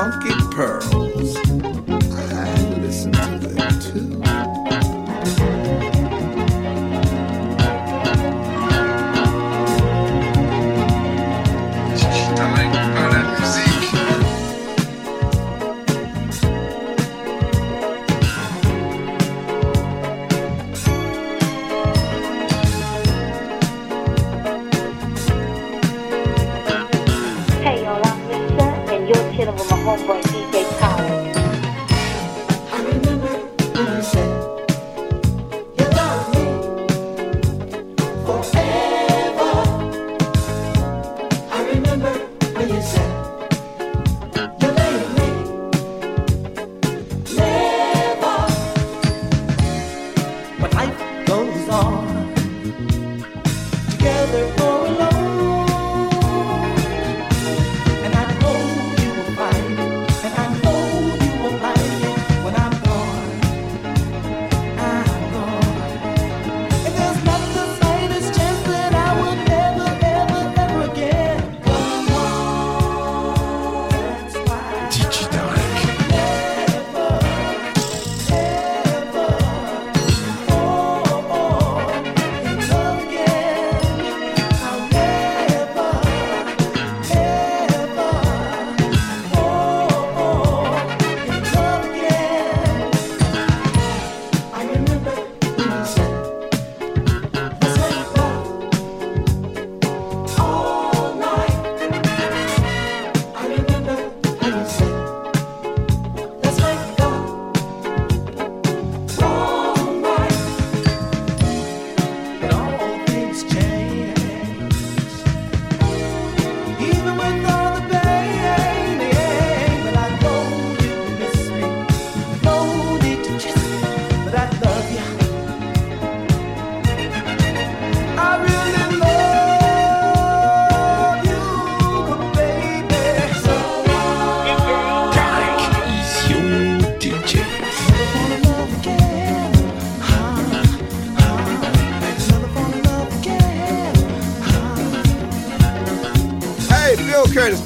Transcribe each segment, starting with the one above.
funky pearls. I listen to them too. Mumbai.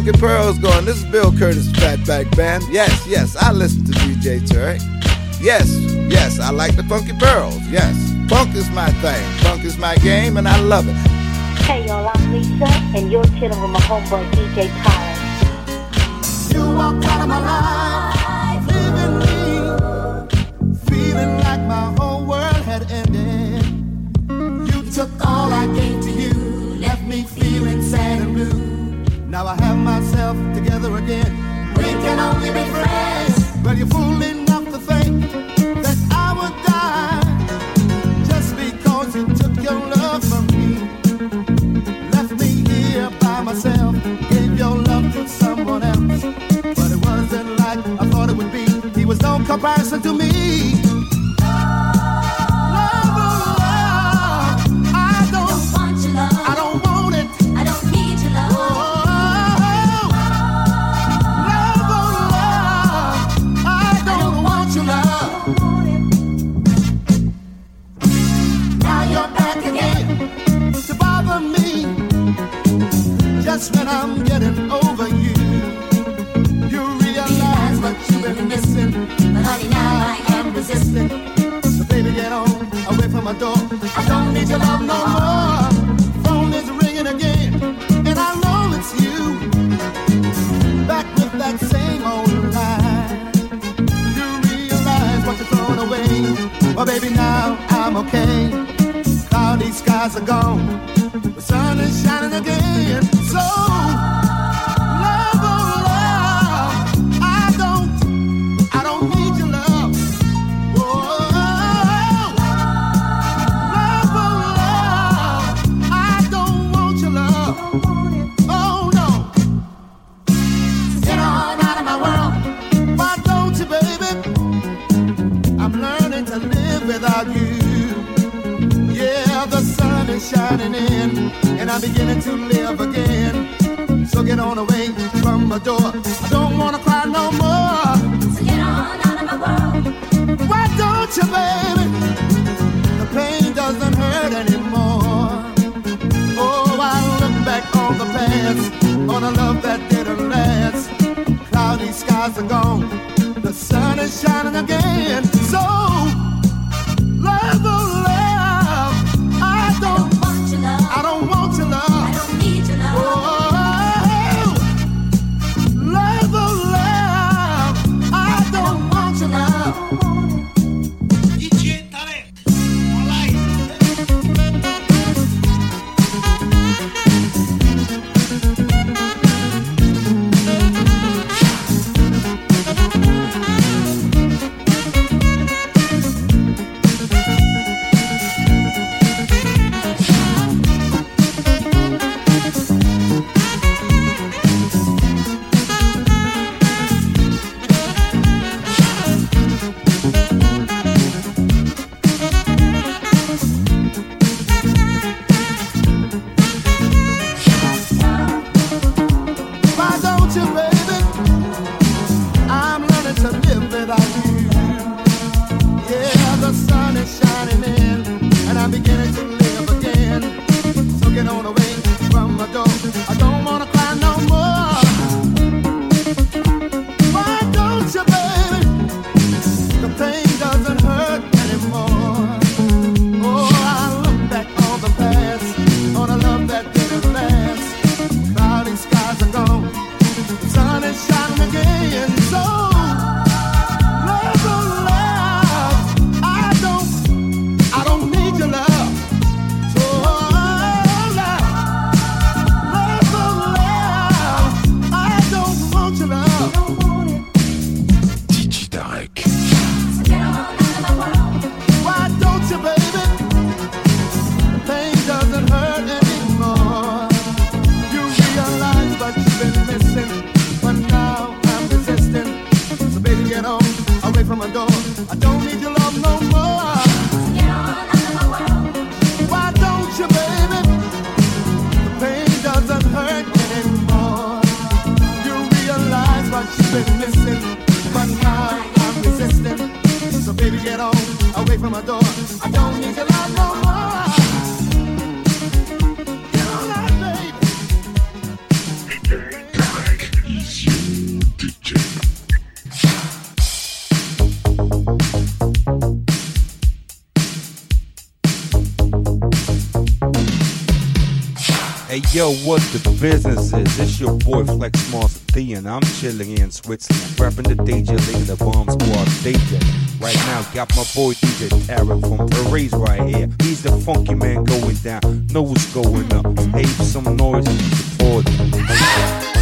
Funky Pearls going. This is Bill Curtis Fatback Band. Yes, yes, I listen to DJ Tarek. Yes, yes, I like the Funky Pearls. Yes, funk is my thing. Funk is my game, and I love it. Hey, y'all, I'm Lisa, and you're chilling with my homeboy DJ Tyler. You walked out of my life. I thought it would be. He was no comparison to me. without you. Yeah, the sun is shining in, and I'm beginning to live again. So get on away from my door. I don't wanna cry no more. So get on out of my world. Why don't you, baby? The pain doesn't hurt anymore. Oh, I look back on the past, on a love that didn't last. Cloudy skies are gone the sun is shining again. So Hey yo, what the business is? It's your boy Flex Master D, and I'm chilling in Switzerland, rapping the DJ, leading the bomb squad DJ. Right now, got my boy DJ Tara from Paris right here. He's the funky man going down, know what's going up. Hey, some noise, support.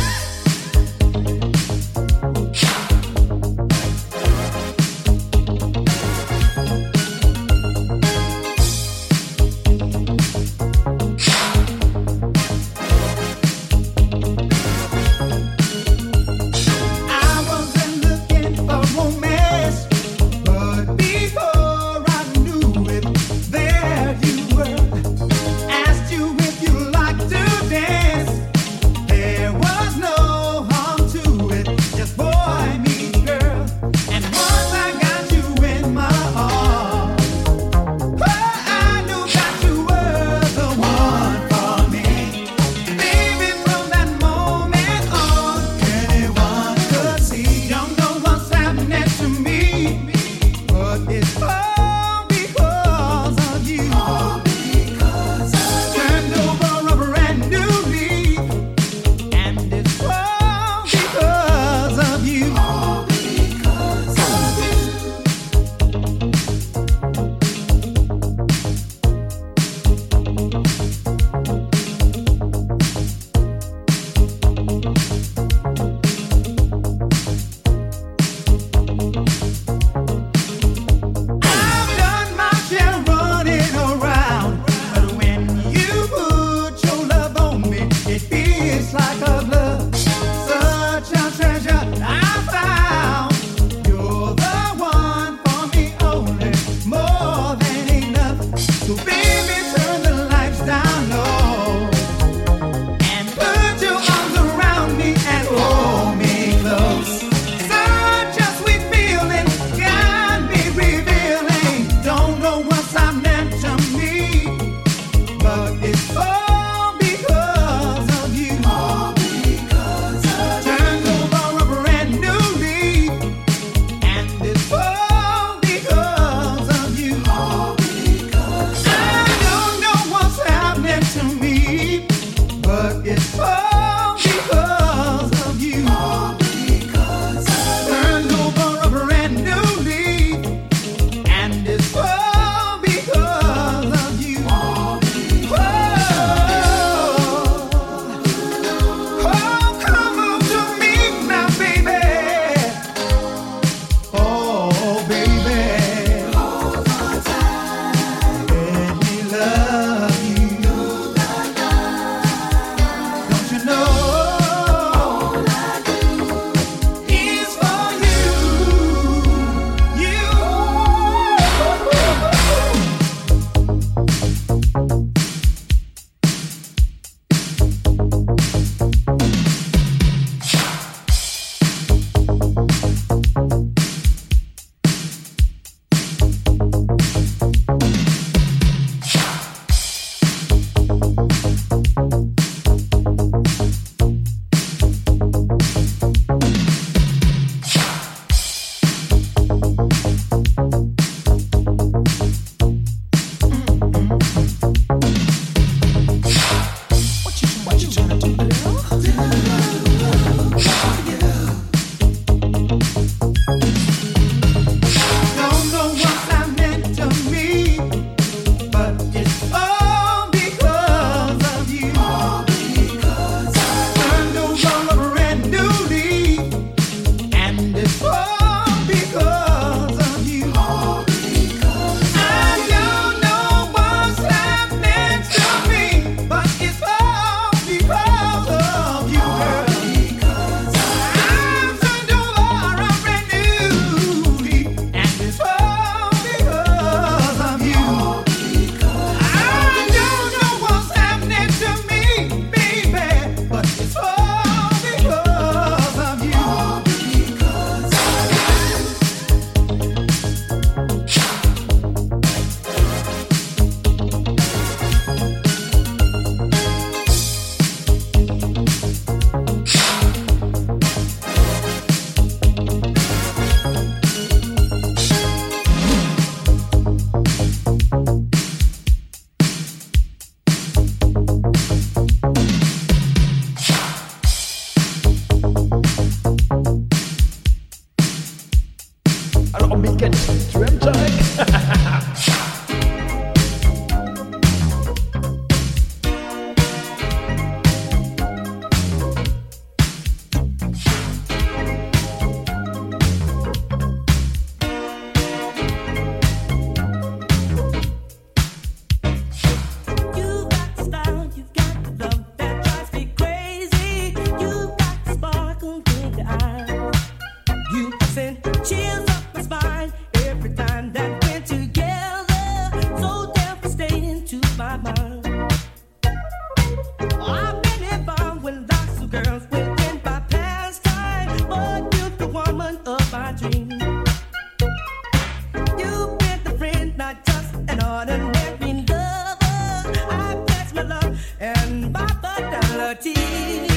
I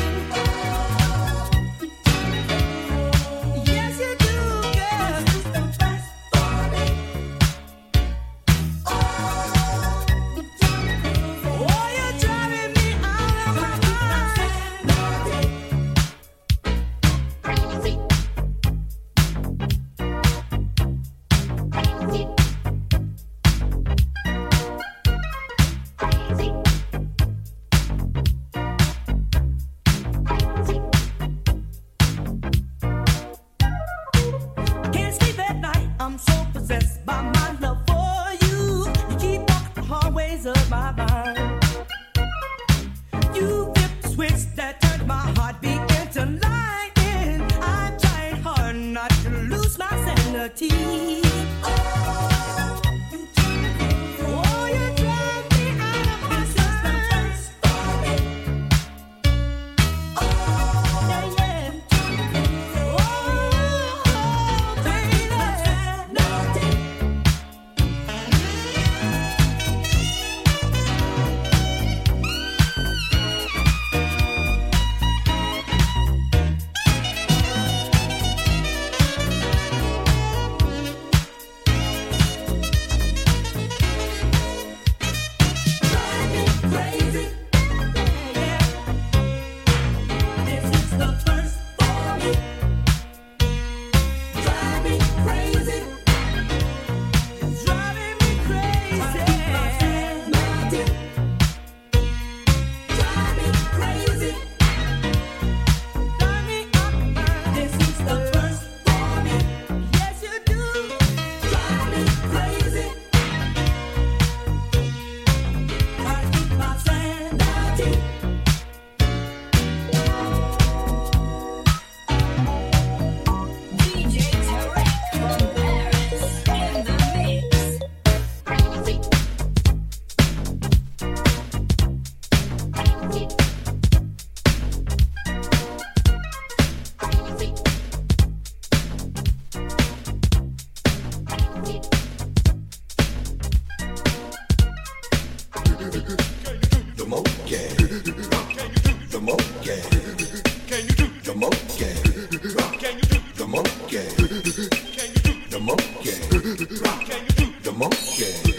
take the monkey. the same.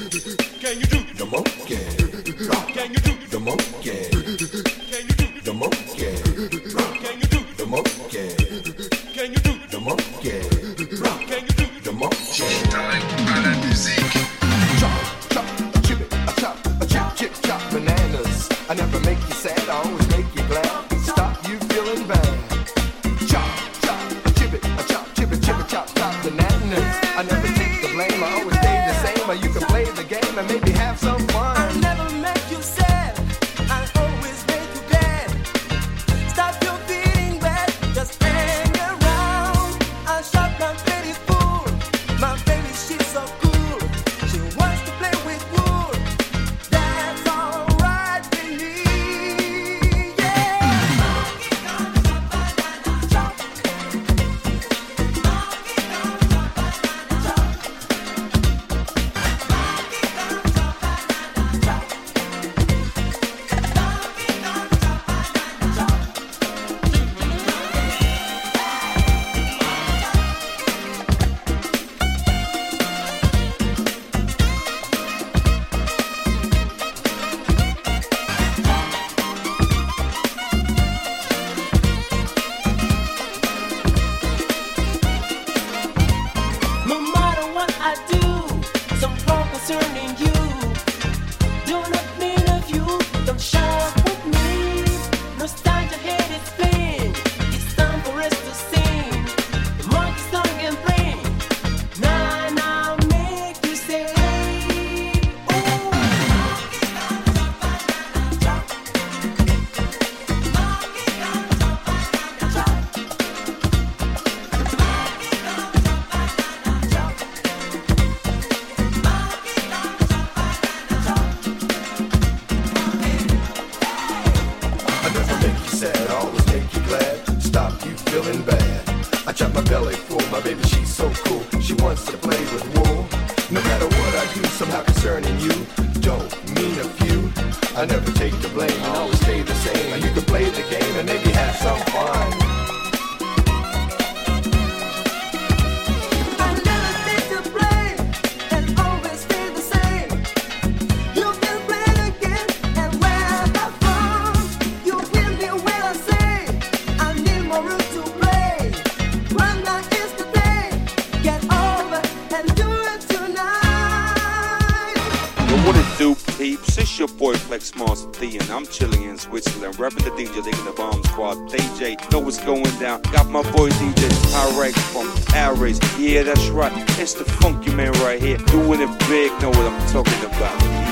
boy Flex Monster D, and I'm chilling in Switzerland, rapping the DJ, digging the bomb squad. DJ, know what's going down. Got my boy DJ Pyrex from Aries. Yeah, that's right. It's the funky man right here, doing it big. Know what I'm talking about.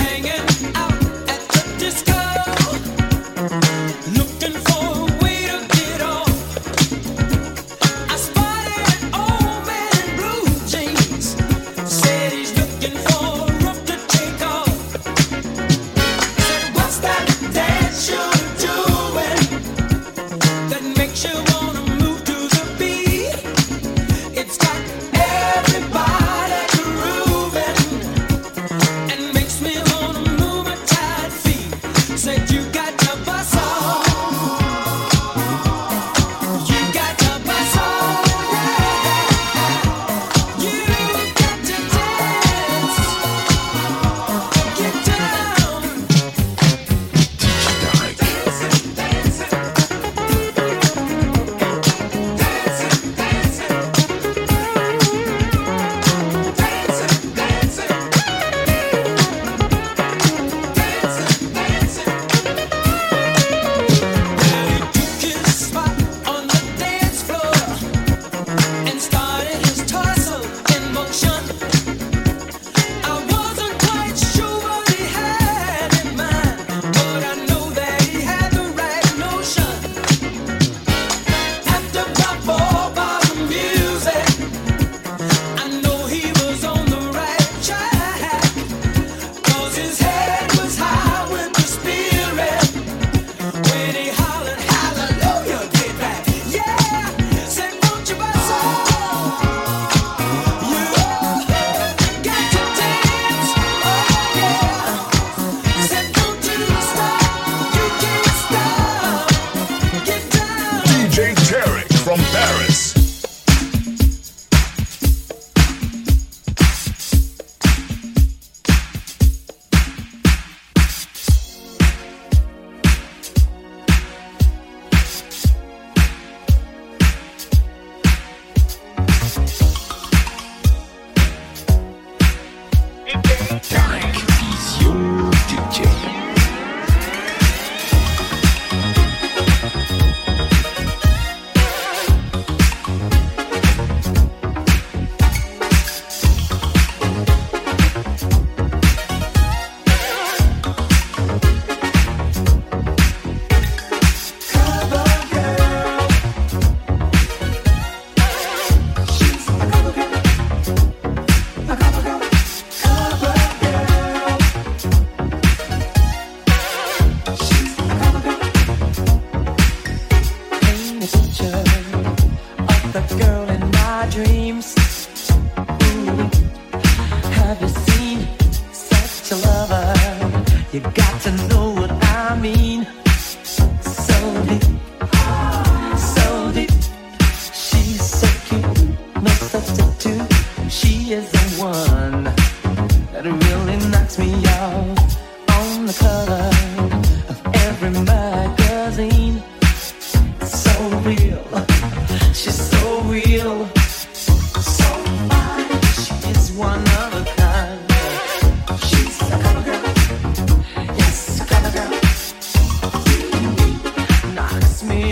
me.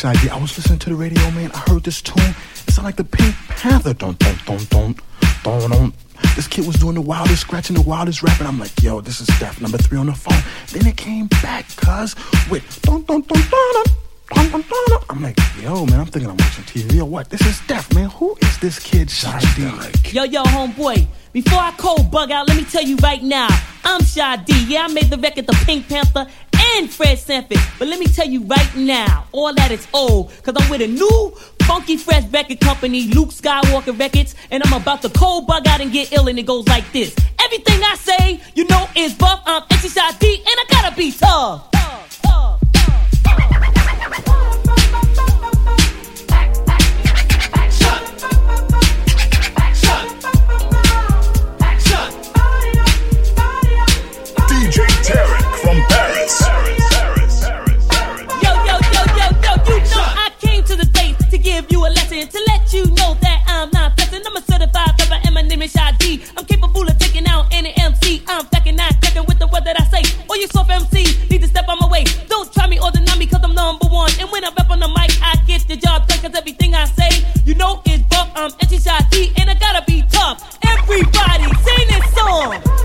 Kid Shy was listening to the radio, man. I heard this tune. It sounded like the Pink Panther. Don't, don't, don't, don't, don't, don't. This kid was doing the wildest scratching, the wildest rapping. I'm like, yo, this is Def number three on the phone. Then it came back, cuz, with don't, don't, don't, don't. I'm like, yo, man, I'm thinking I'm watching TV or what? This is Def, man. Who is this kid Shy? Yo, yo, homeboy. Before I cold bug out, let me tell you right now. I'm D. Yeah, I made the record The Pink Panther and Fred Sanford. But let me tell you right now, all that is old. Cause I'm with a new, funky, fresh record company, Luke Skywalker Records. And I'm about to cold bug out and get ill. And it goes like this. Everything I say, you know, is buff. I'm Itchy D. And I gotta be tough. Give you a lesson, to let you know that I'm not pressing. I'm a certified rapper and my name is Shy D. I'm capable of taking out any MC. I'm fucking not checking with the word that I say. Oh, All you soft MCs need to step on my way. Don't try me or deny me cause I'm number one. And when I rap on the mic, I get the job done cause everything I say, you know is buff. I'm MC Shy and I gotta be tough. Everybody sing this song.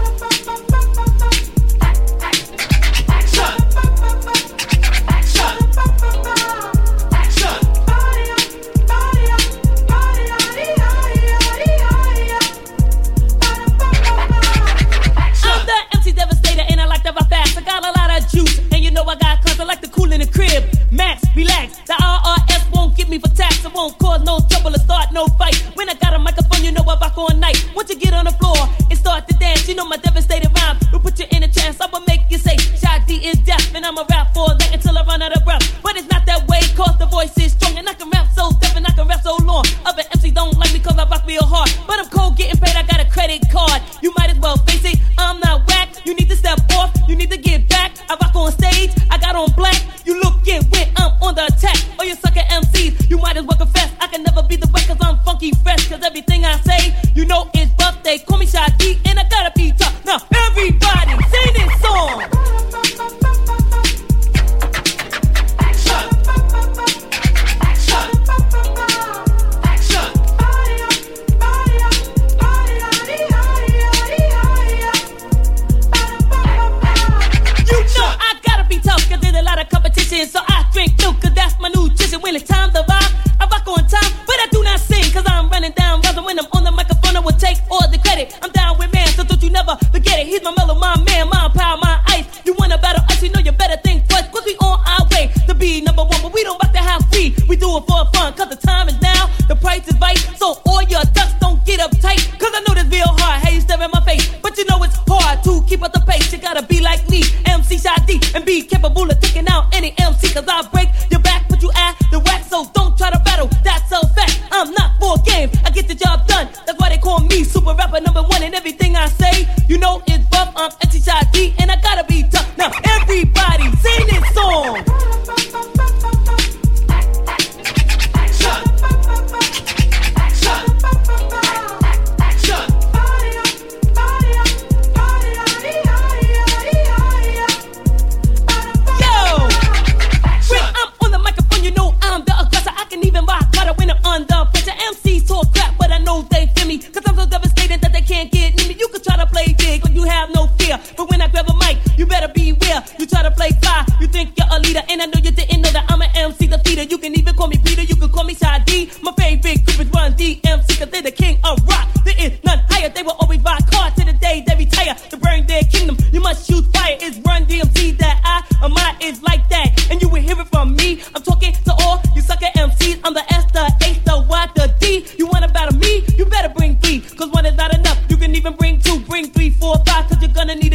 cause the time is now, the price is right. So all your ducks don't get uptight. Cause I know this real hard, hate you in my face. But you know it's hard to keep up the pace. You gotta be like me, MC Shy D, and be capable of taking out any MC. Cause I break your back, put you at the rack. So don't try to battle, that's a fact. I'm not for game, I get the job done. That's why they call me super rapper number one. And everything I say, you know it's rough. I'm MC Shy D, and I gotta be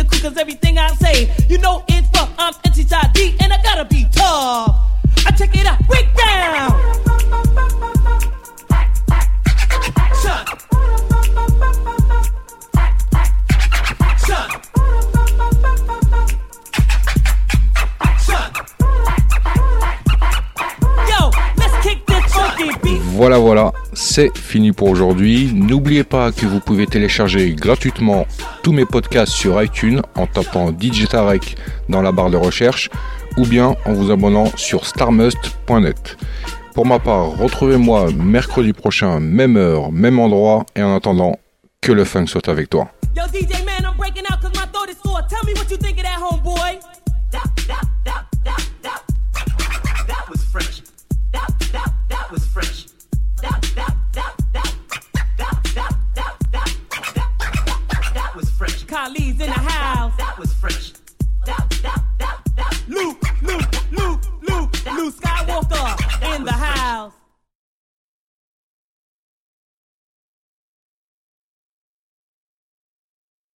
the cause everything I say, you know it's rough. I'm MC Shy D and I gotta be tough. I check it out, break down. Voilà, voilà. c'est fini pour aujourd'hui. N'oubliez pas que vous pouvez télécharger gratuitement tous mes podcasts sur iTunes en tapant DJ dans la barre de recherche ou bien en vous abonnant sur starmust.net. Pour ma part, retrouvez-moi mercredi prochain, même heure, même endroit et en attendant, que le funk soit avec toi. Yo, DJ man, I'm breaking out my throat is. Tell me what you think of that homeboy. Khalid's in the house. That, was fresh. Luke, Luke, Luke, Luke, Luke Skywalker in the house.